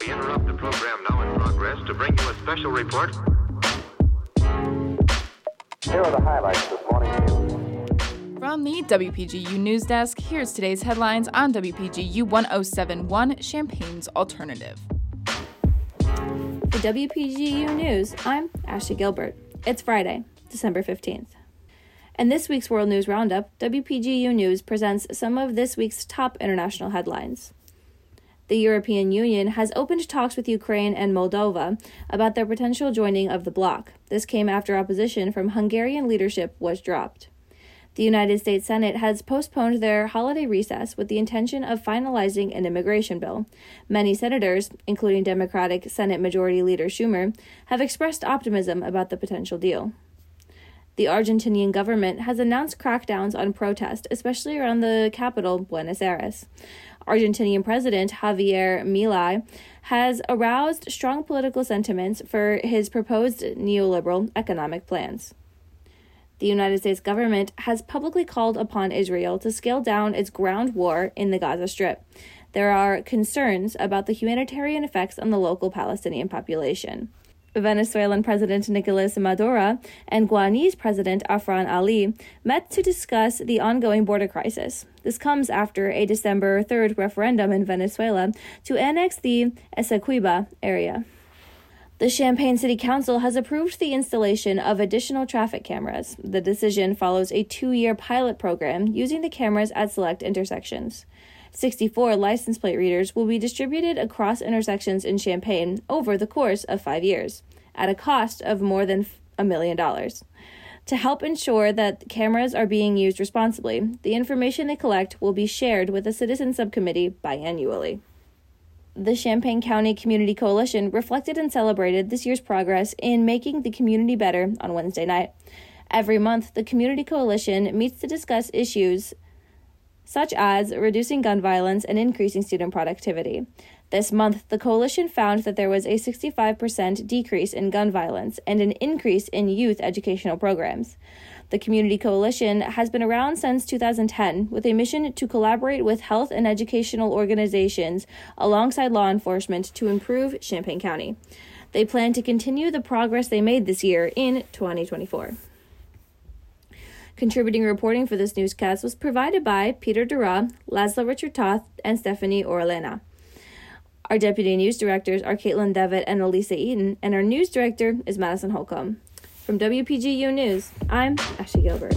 We interrupt the program now in progress to bring you a special report. Here are the highlights this morning news. From the WPGU News Desk, here's today's headlines on WPGU 1071 Champaign's Alternative. For WPGU News, I'm Ashley Gilbert. It's Friday, December 15th. In this week's World News Roundup, WPGU News presents some of this week's top international headlines. The European Union has opened talks with Ukraine and Moldova about their potential joining of the bloc. This came after opposition from Hungarian leadership was dropped. The United States Senate has postponed their holiday recess with the intention of finalizing an immigration bill. Many senators, including Democratic Senate Majority Leader Schumer, have expressed optimism about the potential deal. The Argentinian government has announced crackdowns on protest, especially around the capital, Buenos Aires. Argentinian President Javier Milei has aroused strong political sentiments for his proposed neoliberal economic plans. The United States government has publicly called upon Israel to scale down its ground war in the Gaza Strip. There are concerns about the humanitarian effects on the local Palestinian population. Venezuelan President Nicolas Maduro and Guyanese President Irfaan Ali met to discuss the ongoing border crisis. This comes after a December 3rd referendum in Venezuela to annex the Essequibo area. The Champaign City Council has approved the installation of additional traffic cameras. The decision follows a two year pilot program using the cameras at select intersections. 64 license plate readers will be distributed across intersections in Champaign over the course of five years, at a cost of more than a million dollars. To help ensure that cameras are being used responsibly, the information they collect will be shared with a citizen subcommittee biannually. The Champaign County Community Coalition reflected and celebrated this year's progress in making the community better on Wednesday night. Every month, the Community Coalition meets to discuss issues such as reducing gun violence and increasing student productivity. This month, the coalition found that there was a 65% decrease in gun violence and an increase in youth educational programs. The Community Coalition has been around since 2010 with a mission to collaborate with health and educational organizations alongside law enforcement to improve Champaign County. They plan to continue the progress they made this year in 2024. Contributing reporting for this newscast was provided by Peter Derrah, Laszlo Richard Toth, and Stephanie Orellana. Our deputy news directors are Caitlin Devitt and Elisa Eaton, and our news director is Madison Holcomb. From WPGU News, I'm Ashley Gilbert.